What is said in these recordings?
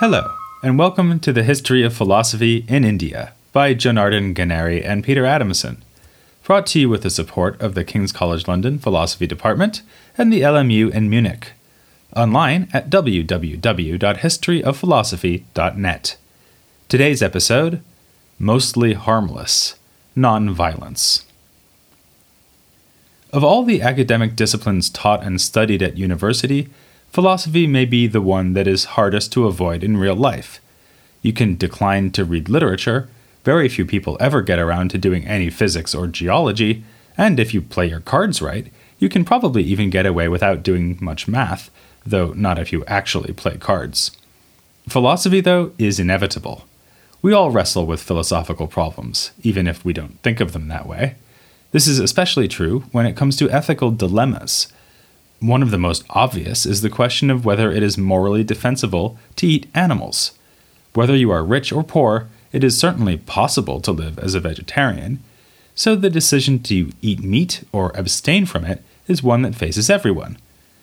Hello, and welcome to the History of Philosophy in India by Jonardon Ganeri and Peter Adamson, brought to you with the support of the King's College London Philosophy Department and the LMU in Munich. Online at www.historyofphilosophy.net. Today's episode Mostly Harmless Non-Violence. Of all the academic disciplines taught and studied at university, philosophy may be the one that is hardest to avoid in real life. You can decline to read literature, very few people ever get around to doing any physics or geology, and if you play your cards right, you can probably even get away without doing much math, though not if you actually play cards. Philosophy, though, is inevitable. We all wrestle with philosophical problems, even if we don't think of them that way. This is especially true when it comes to ethical dilemmas one of the most obvious is the question of whether it is morally defensible to eat animals. Whether you are rich or poor, it is certainly possible to live as a vegetarian, so the decision to eat meat or abstain from it is one that faces everyone.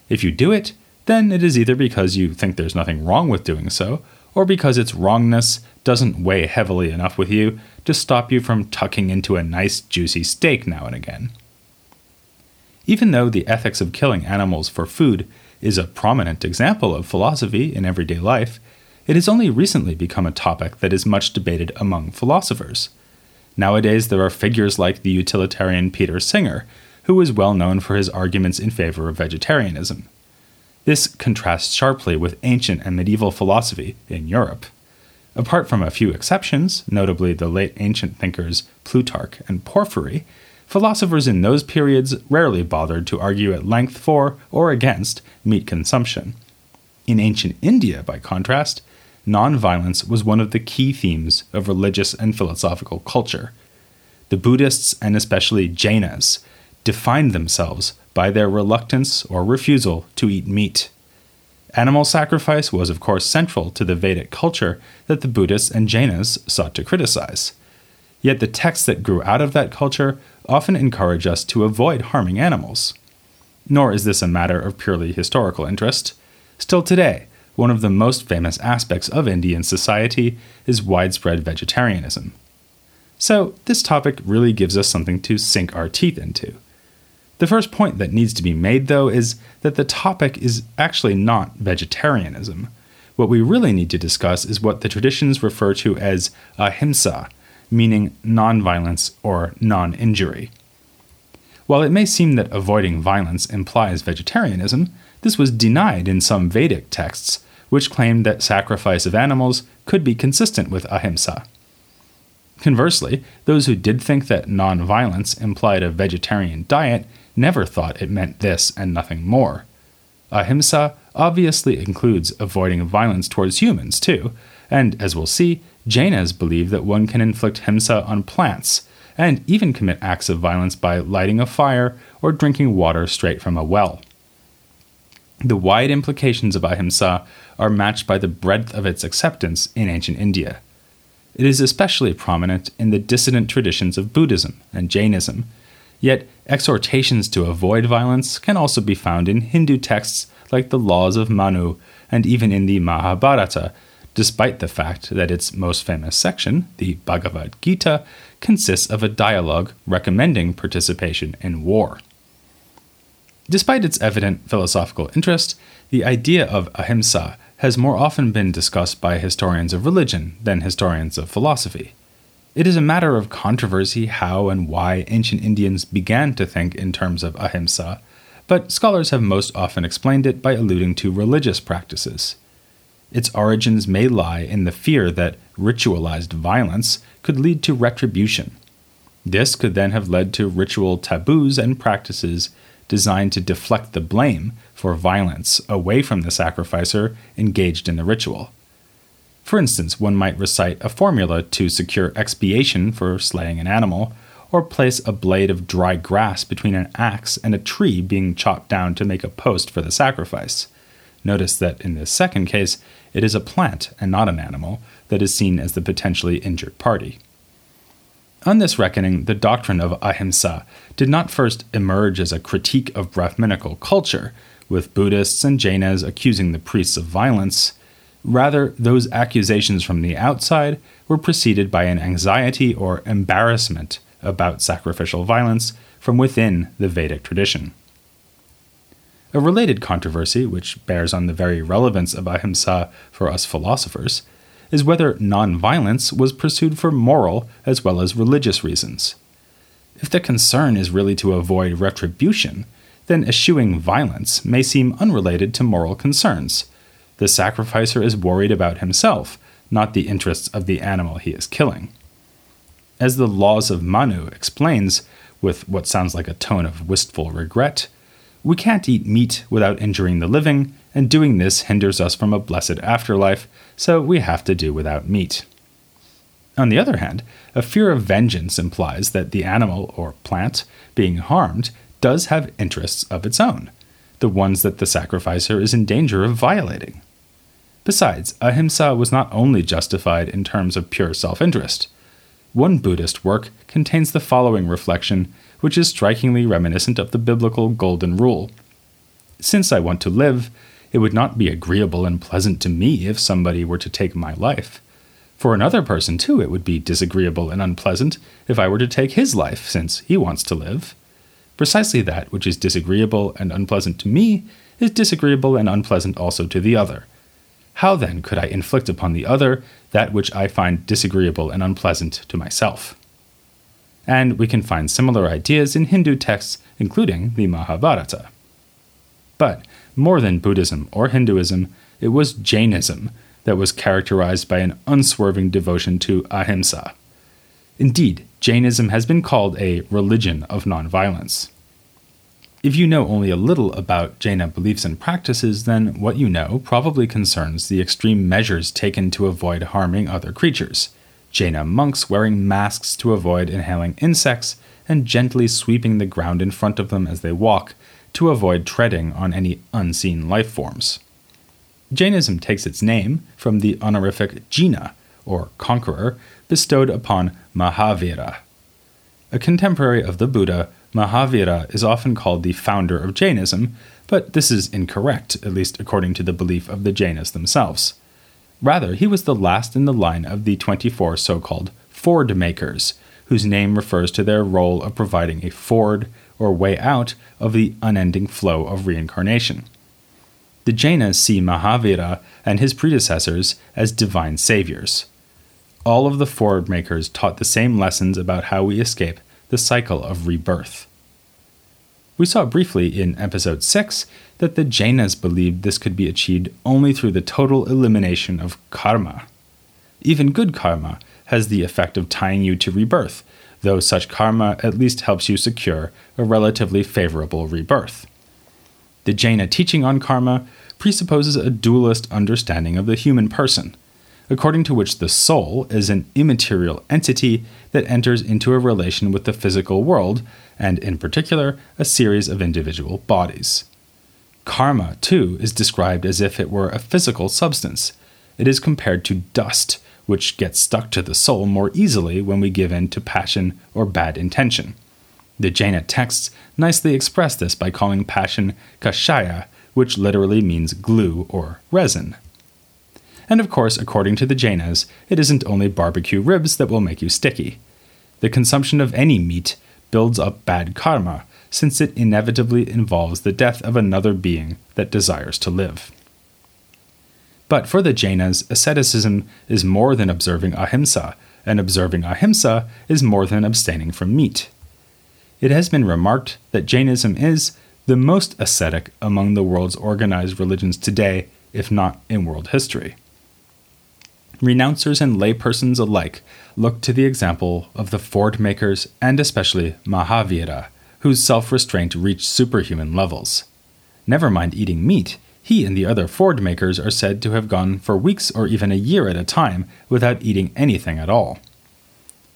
If you do it, then it is either because you think there's nothing wrong with doing so, or because its wrongness doesn't weigh heavily enough with you to stop you from tucking into a nice juicy steak now and again. Even though the ethics of killing animals for food is a prominent example of philosophy in everyday life, it has only recently become a topic that is much debated among philosophers. Nowadays, there are figures like the utilitarian Peter Singer, who is well known for his arguments in favor of vegetarianism. This contrasts sharply with ancient and medieval philosophy in Europe. Apart from a few exceptions, notably the late ancient thinkers Plutarch and Porphyry, philosophers in those periods rarely bothered to argue at length for or against meat consumption. In ancient India, by contrast, nonviolence was one of the key themes of religious and philosophical culture. The Buddhists, and especially Jainas, defined themselves by their reluctance or refusal to eat meat. Animal sacrifice was, of course, central to the Vedic culture that the Buddhists and Jainas sought to criticize. Yet the texts that grew out of that culture often encourage us to avoid harming animals. Nor is this a matter of purely historical interest. Still today, one of the most famous aspects of Indian society is widespread vegetarianism. So, this topic really gives us something to sink our teeth into. The first point that needs to be made, though, is that the topic is actually not vegetarianism. What we really need to discuss is what the traditions refer to as ahimsa, meaning nonviolence or non injury. While it may seem that avoiding violence implies vegetarianism, this was denied in some Vedic texts, which claimed that sacrifice of animals could be consistent with ahimsa. Conversely, those who did think that nonviolence implied a vegetarian diet never thought it meant this and nothing more. Ahimsa obviously includes avoiding violence towards humans, too, and as we'll see, Jainas believe that one can inflict himsa on plants, and even commit acts of violence by lighting a fire or drinking water straight from a well. The wide implications of ahimsa are matched by the breadth of its acceptance in ancient India. It is especially prominent in the dissident traditions of Buddhism and Jainism, yet exhortations to avoid violence can also be found in Hindu texts like the Laws of Manu and even in the Mahabharata, despite the fact that its most famous section, the Bhagavad Gita, consists of a dialogue recommending participation in war. Despite its evident philosophical interest, the idea of ahimsa has more often been discussed by historians of religion than historians of philosophy. It is a matter of controversy how and why ancient Indians began to think in terms of ahimsa, but scholars have most often explained it by alluding to religious practices. Its origins may lie in the fear that ritualized violence could lead to retribution. This could then have led to ritual taboos and practices designed to deflect the blame for violence away from the sacrificer engaged in the ritual. For instance, one might recite a formula to secure expiation for slaying an animal, or place a blade of dry grass between an axe and a tree being chopped down to make a post for the sacrifice. Notice that in this second case, it is a plant and not an animal that is seen as the potentially injured party. On this reckoning, the doctrine of ahimsa did not first emerge as a critique of Brahminical culture, with Buddhists and Jainas accusing the priests of violence. Rather, those accusations from the outside were preceded by an anxiety or embarrassment about sacrificial violence from within the Vedic tradition. A related controversy, which bears on the very relevance of ahimsa for us philosophers, is whether nonviolence was pursued for moral as well as religious reasons. If the concern is really to avoid retribution, then eschewing violence may seem unrelated to moral concerns. The sacrificer is worried about himself, not the interests of the animal he is killing. As the Laws of Manu explains, with what sounds like a tone of wistful regret, we can't eat meat without injuring the living, and doing this hinders us from a blessed afterlife, so we have to do without meat. On the other hand, a fear of vengeance implies that the animal or plant being harmed does have interests of its own, the ones that the sacrificer is in danger of violating. Besides, ahimsa was not only justified in terms of pure self interest. One Buddhist work contains the following reflection, which is strikingly reminiscent of the biblical Golden Rule Since I want to live, it would not be agreeable and pleasant to me if somebody were to take my life. For another person, too, it would be disagreeable and unpleasant if I were to take his life, since he wants to live. Precisely that which is disagreeable and unpleasant to me is disagreeable and unpleasant also to the other. How then could I inflict upon the other that which I find disagreeable and unpleasant to myself? And we can find similar ideas in Hindu texts, including the Mahabharata. But more than Buddhism or Hinduism, it was Jainism that was characterized by an unswerving devotion to ahimsa. Indeed, Jainism has been called a religion of nonviolence. If you know only a little about Jaina beliefs and practices, then what you know probably concerns the extreme measures taken to avoid harming other creatures. Jaina monks wearing masks to avoid inhaling insects and gently sweeping the ground in front of them as they walk to avoid treading on any unseen life forms. Jainism takes its name from the honorific Jina, or conqueror, bestowed upon Mahavira. A contemporary of the Buddha, Mahavira is often called the founder of Jainism, but this is incorrect, at least according to the belief of the Jainas themselves. Rather, he was the last in the line of the 24 so called ford makers, whose name refers to their role of providing a ford or way out of the unending flow of reincarnation. The Jainas see Mahavira and his predecessors as divine saviors. All of the ford makers taught the same lessons about how we escape the cycle of rebirth. We saw briefly in episode 6 that the Jainas believed this could be achieved only through the total elimination of karma. Even good karma has the effect of tying you to rebirth, though such karma at least helps you secure a relatively favorable rebirth. The Jaina teaching on karma presupposes a dualist understanding of the human person, according to which the soul is an immaterial entity that enters into a relation with the physical world, and in particular, a series of individual bodies. Karma, too, is described as if it were a physical substance. It is compared to dust, which gets stuck to the soul more easily when we give in to passion or bad intention. The Jaina texts nicely express this by calling passion kashaya, which literally means glue or resin. And of course, according to the Jainas, it isn't only barbecue ribs that will make you sticky. The consumption of any meat builds up bad karma, since it inevitably involves the death of another being that desires to live. But for the Jainas, asceticism is more than observing ahimsa, and observing ahimsa is more than abstaining from meat. It has been remarked that Jainism is the most ascetic among the world's organized religions today, if not in world history. Renouncers and laypersons alike look to the example of the ford makers and especially Mahavira, whose self restraint reached superhuman levels. Never mind eating meat, he and the other ford makers are said to have gone for weeks or even a year at a time without eating anything at all.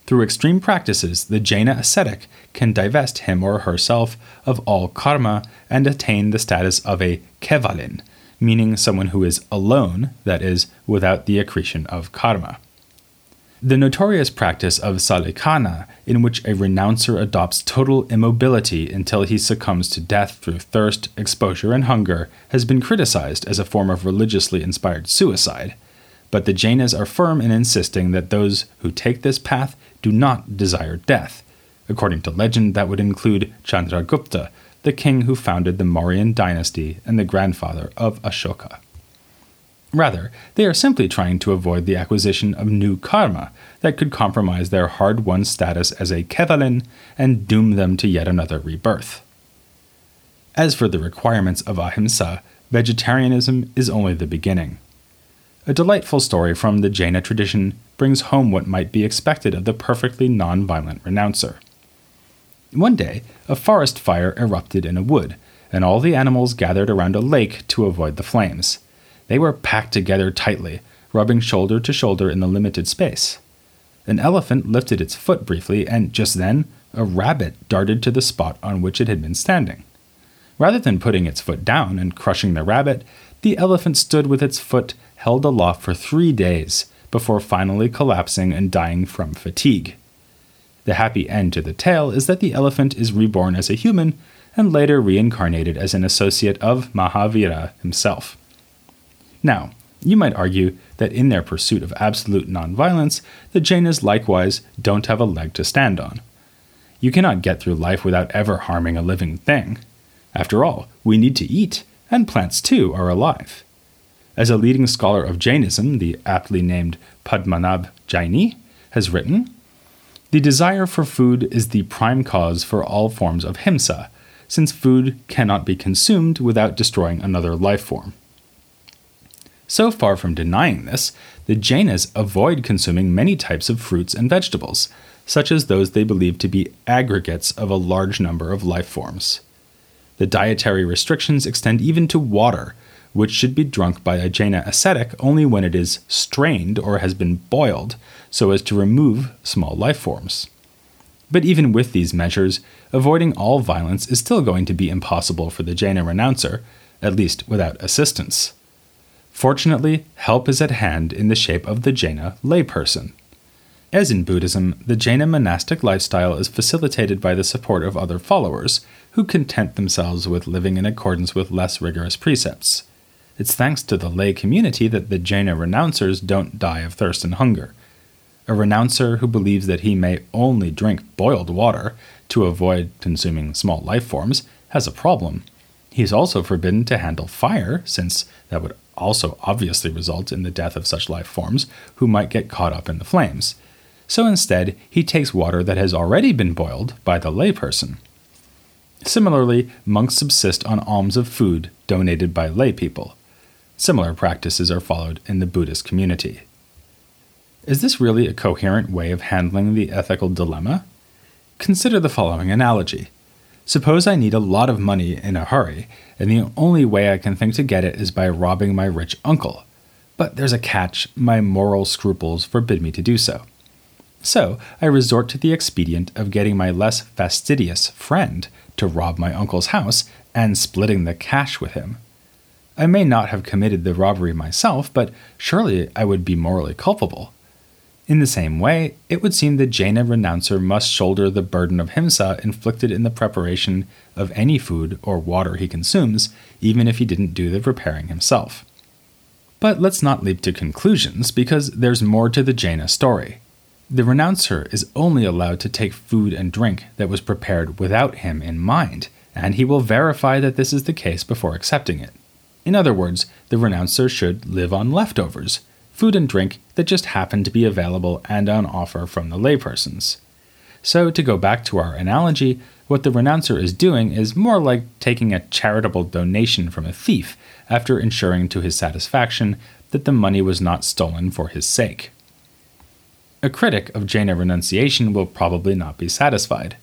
Through extreme practices, the Jaina ascetic can divest him or herself of all karma and attain the status of a kevalin, meaning someone who is alone, that is, without the accretion of karma. The notorious practice of sallekhana, in which a renouncer adopts total immobility until he succumbs to death through thirst, exposure, and hunger, has been criticized as a form of religiously inspired suicide. but the Jainas are firm in insisting that those who take this path do not desire death. According to legend, that would include Chandragupta, the king who founded the Mauryan dynasty and the grandfather of Ashoka. Rather, they are simply trying to avoid the acquisition of new karma that could compromise their hard won status as a Kevalin and doom them to yet another rebirth. As for the requirements of ahimsa, vegetarianism is only the beginning. A delightful story from the Jaina tradition brings home what might be expected of the perfectly non violent renouncer. One day, a forest fire erupted in a wood, and all the animals gathered around a lake to avoid the flames. They were packed together tightly, rubbing shoulder to shoulder in the limited space. An elephant lifted its foot briefly, and just then, a rabbit darted to the spot on which it had been standing. Rather than putting its foot down and crushing the rabbit, the elephant stood with its foot held aloft for three days before finally collapsing and dying from fatigue. The happy end to the tale is that the elephant is reborn as a human and later reincarnated as an associate of Mahavira himself. Now, you might argue that in their pursuit of absolute nonviolence, the Jainas likewise don't have a leg to stand on. You cannot get through life without ever harming a living thing. After all, we need to eat, and plants too are alive. As a leading scholar of Jainism, the aptly named Padmanabh Jaini, has written, the desire for food is the prime cause for all forms of himsa, since food cannot be consumed without destroying another life form. So far from denying this, the Jainas avoid consuming many types of fruits and vegetables, such as those they believe to be aggregates of a large number of life forms. The dietary restrictions extend even to water, which should be drunk by a Jaina ascetic only when it is strained or has been boiled, so as to remove small life forms. But even with these measures, avoiding all violence is still going to be impossible for the Jaina renouncer, at least without assistance. Fortunately, help is at hand in the shape of the Jaina layperson. As in Buddhism, the Jaina monastic lifestyle is facilitated by the support of other followers, who content themselves with living in accordance with less rigorous precepts. It's thanks to the lay community that the Jaina renouncers don't die of thirst and hunger. A renouncer who believes that he may only drink boiled water to avoid consuming small life forms has a problem. He is also forbidden to handle fire, since that would also obviously result in the death of such life forms who might get caught up in the flames. So instead, he takes water that has already been boiled by the layperson. Similarly, monks subsist on alms of food donated by lay people. Similar practices are followed in the Buddhist community. Is this really a coherent way of handling the ethical dilemma? Consider the following analogy. Suppose I need a lot of money in a hurry, and the only way I can think to get it is by robbing my rich uncle. But there's a catch my moral scruples forbid me to do so. So I resort to the expedient of getting my less fastidious friend to rob my uncle's house and splitting the cash with him. I may not have committed the robbery myself, but surely I would be morally culpable. In the same way, it would seem the Jaina renouncer must shoulder the burden of himsa inflicted in the preparation of any food or water he consumes, even if he didn't do the preparing himself. But let's not leap to conclusions, because there's more to the Jaina story. The renouncer is only allowed to take food and drink that was prepared without him in mind, and he will verify that this is the case before accepting it. In other words, the renouncer should live on leftovers, food and drink that just happen to be available and on offer from the laypersons. So, to go back to our analogy, what the renouncer is doing is more like taking a charitable donation from a thief after ensuring to his satisfaction that the money was not stolen for his sake. A critic of Jaina renunciation will probably not be satisfied.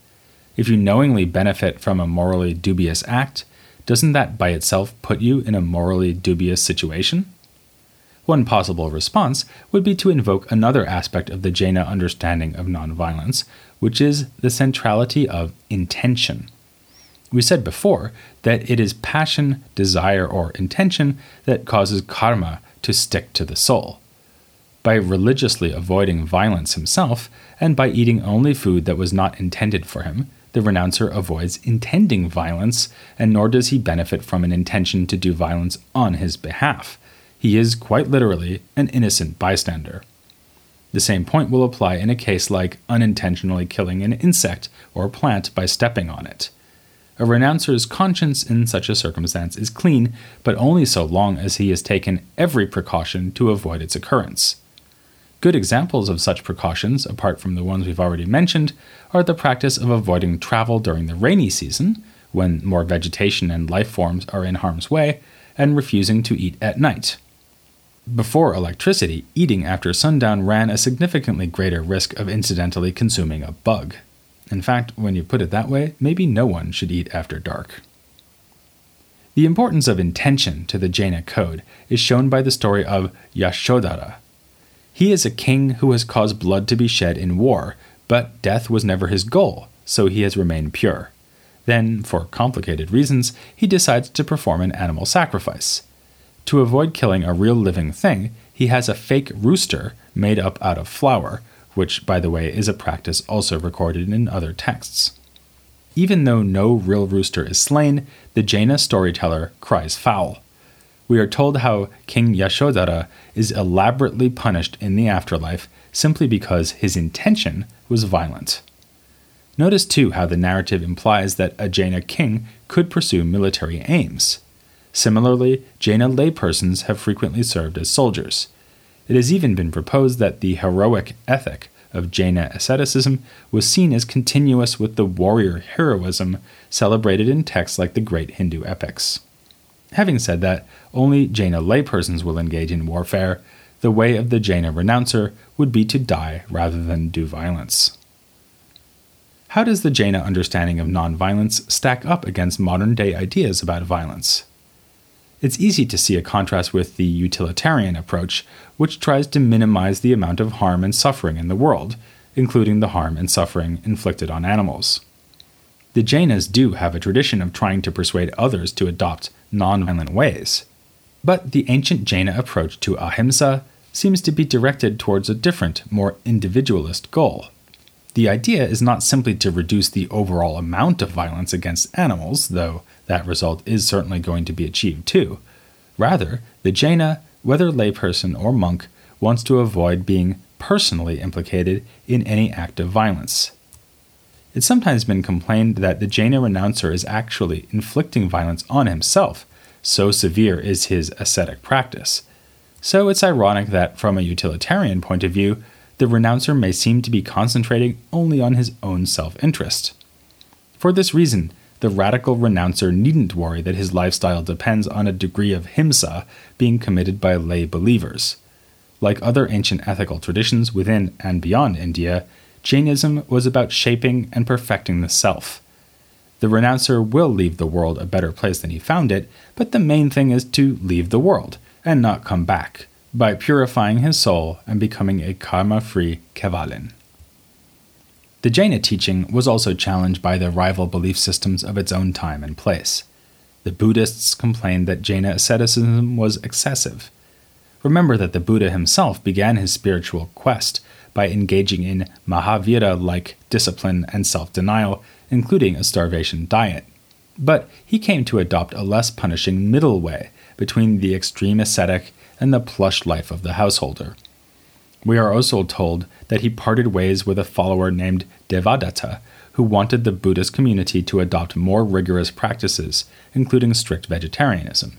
If you knowingly benefit from a morally dubious act, doesn't that by itself put you in a morally dubious situation? One possible response would be to invoke another aspect of the Jaina understanding of nonviolence, which is the centrality of intention. We said before that it is passion, desire, or intention that causes karma to stick to the soul. By religiously avoiding violence himself, and by eating only food that was not intended for him, the renouncer avoids intending violence, and nor does he benefit from an intention to do violence on his behalf. he is quite literally an innocent bystander. The same point will apply in a case like unintentionally killing an insect or plant by stepping on it. A renouncer's conscience in such a circumstance is clean, but only so long as he has taken every precaution to avoid its occurrence. Good examples of such precautions, apart from the ones we've already mentioned, are the practice of avoiding travel during the rainy season, when more vegetation and life forms are in harm's way, and refusing to eat at night. Before electricity, eating after sundown ran a significantly greater risk of incidentally consuming a bug. In fact, when you put it that way, maybe no one should eat after dark. The importance of intention to the Jaina code is shown by the story of Yashodhara. He is a king who has caused blood to be shed in war, but death was never his goal, so he has remained pure. Then, for complicated reasons, he decides to perform an animal sacrifice. To avoid killing a real living thing, he has a fake rooster made up out of flour, which, by the way, is a practice also recorded in other texts. Even though no real rooster is slain, the Jaina storyteller cries foul. We are told how King Yashodhara is elaborately punished in the afterlife simply because his intention was violent. Notice too how the narrative implies that a Jaina king could pursue military aims. Similarly, Jaina laypersons have frequently served as soldiers. It has even been proposed that the heroic ethic of Jaina asceticism was seen as continuous with the warrior heroism celebrated in texts like the great Hindu epics. Having said that, only Jaina laypersons will engage in warfare. The way of the Jaina renouncer would be to die rather than do violence. How does the Jaina understanding of nonviolence stack up against modern day ideas about violence? It's easy to see a contrast with the utilitarian approach, which tries to minimize the amount of harm and suffering in the world, including the harm and suffering inflicted on animals. The Jainas do have a tradition of trying to persuade others to adopt nonviolent ways. But the ancient Jaina approach to ahimsa seems to be directed towards a different, more individualist goal. The idea is not simply to reduce the overall amount of violence against animals, though that result is certainly going to be achieved too. Rather, the Jaina, whether layperson or monk, wants to avoid being personally implicated in any act of violence. It's sometimes been complained that the Jaina renouncer is actually inflicting violence on himself, so severe is his ascetic practice. So it's ironic that, from a utilitarian point of view, the renouncer may seem to be concentrating only on his own self interest. For this reason, the radical renouncer needn't worry that his lifestyle depends on a degree of himsa being committed by lay believers. Like other ancient ethical traditions within and beyond India, Jainism was about shaping and perfecting the self. The renouncer will leave the world a better place than he found it, but the main thing is to leave the world and not come back by purifying his soul and becoming a karma free Kevalin. The Jaina teaching was also challenged by the rival belief systems of its own time and place. The Buddhists complained that Jaina asceticism was excessive. Remember that the Buddha himself began his spiritual quest by engaging in Mahavira like discipline and self denial, including a starvation diet. But he came to adopt a less punishing middle way between the extreme ascetic and the plush life of the householder. We are also told that he parted ways with a follower named Devadatta, who wanted the Buddhist community to adopt more rigorous practices, including strict vegetarianism.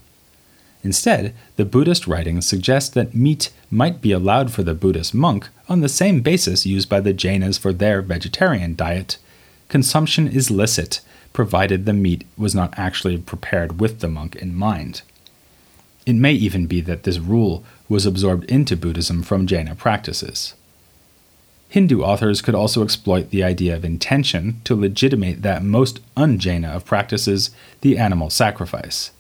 Instead, the Buddhist writings suggest that meat might be allowed for the Buddhist monk on the same basis used by the Jainas for their vegetarian diet. Consumption is licit, provided the meat was not actually prepared with the monk in mind. It may even be that this rule was absorbed into Buddhism from Jaina practices. Hindu authors could also exploit the idea of intention to legitimate that most un Jaina of practices, the animal sacrifice.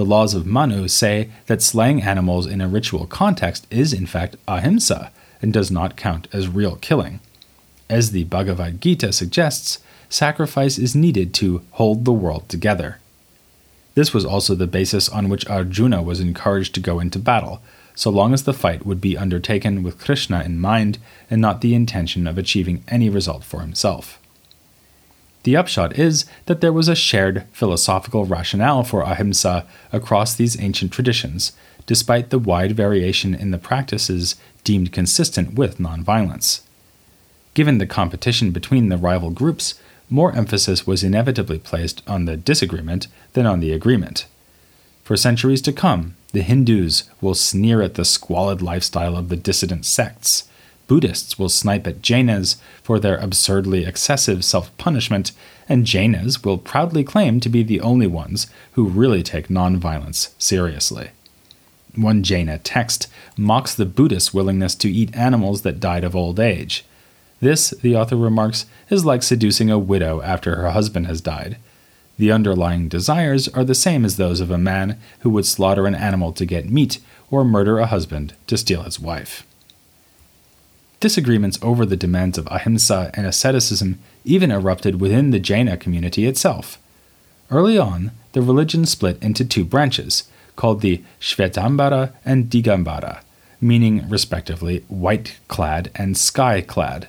The laws of Manu say that slaying animals in a ritual context is in fact ahimsa and does not count as real killing. As the Bhagavad Gita suggests, sacrifice is needed to hold the world together. This was also the basis on which Arjuna was encouraged to go into battle, so long as the fight would be undertaken with Krishna in mind and not the intention of achieving any result for himself. The upshot is that there was a shared philosophical rationale for ahimsa across these ancient traditions, despite the wide variation in the practices deemed consistent with nonviolence. Given the competition between the rival groups, more emphasis was inevitably placed on the disagreement than on the agreement. For centuries to come, the Hindus will sneer at the squalid lifestyle of the dissident sects. Buddhists will snipe at Jainas for their absurdly excessive self punishment, and Jainas will proudly claim to be the only ones who really take nonviolence seriously. One Jaina text mocks the Buddhist willingness to eat animals that died of old age. This, the author remarks, is like seducing a widow after her husband has died. The underlying desires are the same as those of a man who would slaughter an animal to get meat or murder a husband to steal his wife. Disagreements over the demands of ahimsa and asceticism even erupted within the Jaina community itself. Early on, the religion split into two branches, called the Shvetambara and Digambara, meaning respectively white clad and sky clad.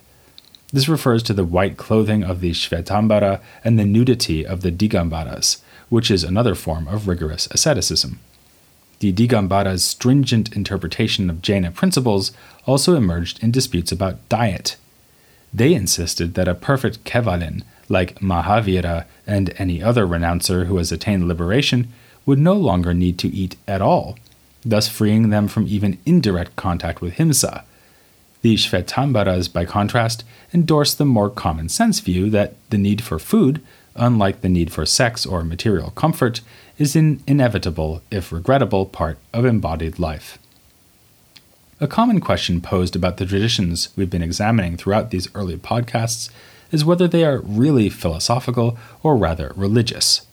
This refers to the white clothing of the Shvetambara and the nudity of the Digambaras, which is another form of rigorous asceticism. The Digambara's stringent interpretation of Jaina principles also emerged in disputes about diet. They insisted that a perfect Kevalin, like Mahavira and any other renouncer who has attained liberation, would no longer need to eat at all, thus freeing them from even indirect contact with Himsa, the Shvetambaras, by contrast, endorsed the more common sense view that the need for food, unlike the need for sex or material comfort, is an inevitable, if regrettable, part of embodied life. A common question posed about the traditions we've been examining throughout these early podcasts is whether they are really philosophical or rather religious.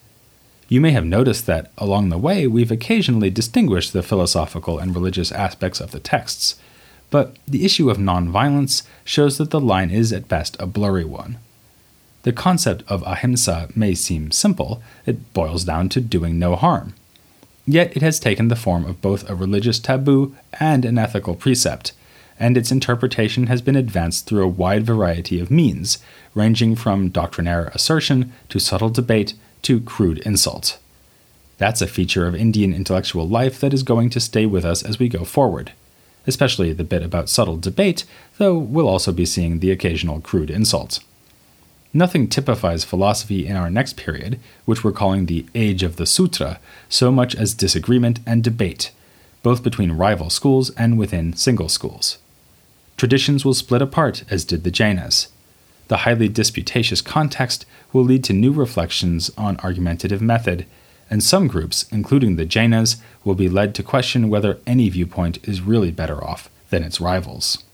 You may have noticed that along the way we've occasionally distinguished the philosophical and religious aspects of the texts but the issue of nonviolence shows that the line is at best a blurry one. The concept of ahimsa may seem simple, it boils down to doing no harm. Yet it has taken the form of both a religious taboo and an ethical precept, and its interpretation has been advanced through a wide variety of means, ranging from doctrinaire assertion to subtle debate to crude insult. That's a feature of Indian intellectual life that is going to stay with us as we go forward especially the bit about subtle debate, though we'll also be seeing the occasional crude insults. Nothing typifies philosophy in our next period, which we're calling the Age of the Sutra, so much as disagreement and debate, both between rival schools and within single schools. Traditions will split apart, as did the Jainas. The highly disputatious context will lead to new reflections on argumentative method and some groups, including the Jainas, will be led to question whether any viewpoint is really better off than its rivals.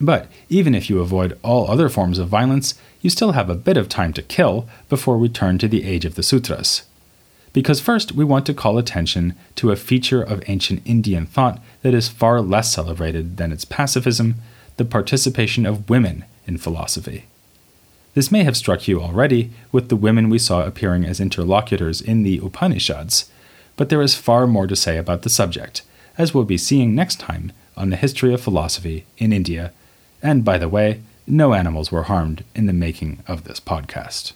But even if you avoid all other forms of violence, you still have a bit of time to kill before we turn to the age of the sutras. Because first, we want to call attention to a feature of ancient Indian thought that is far less celebrated than its pacifism the participation of women in philosophy. This may have struck you already with the women we saw appearing as interlocutors in the Upanishads, but there is far more to say about the subject, as we'll be seeing next time on the history of philosophy in India. And by the way, no animals were harmed in the making of this podcast.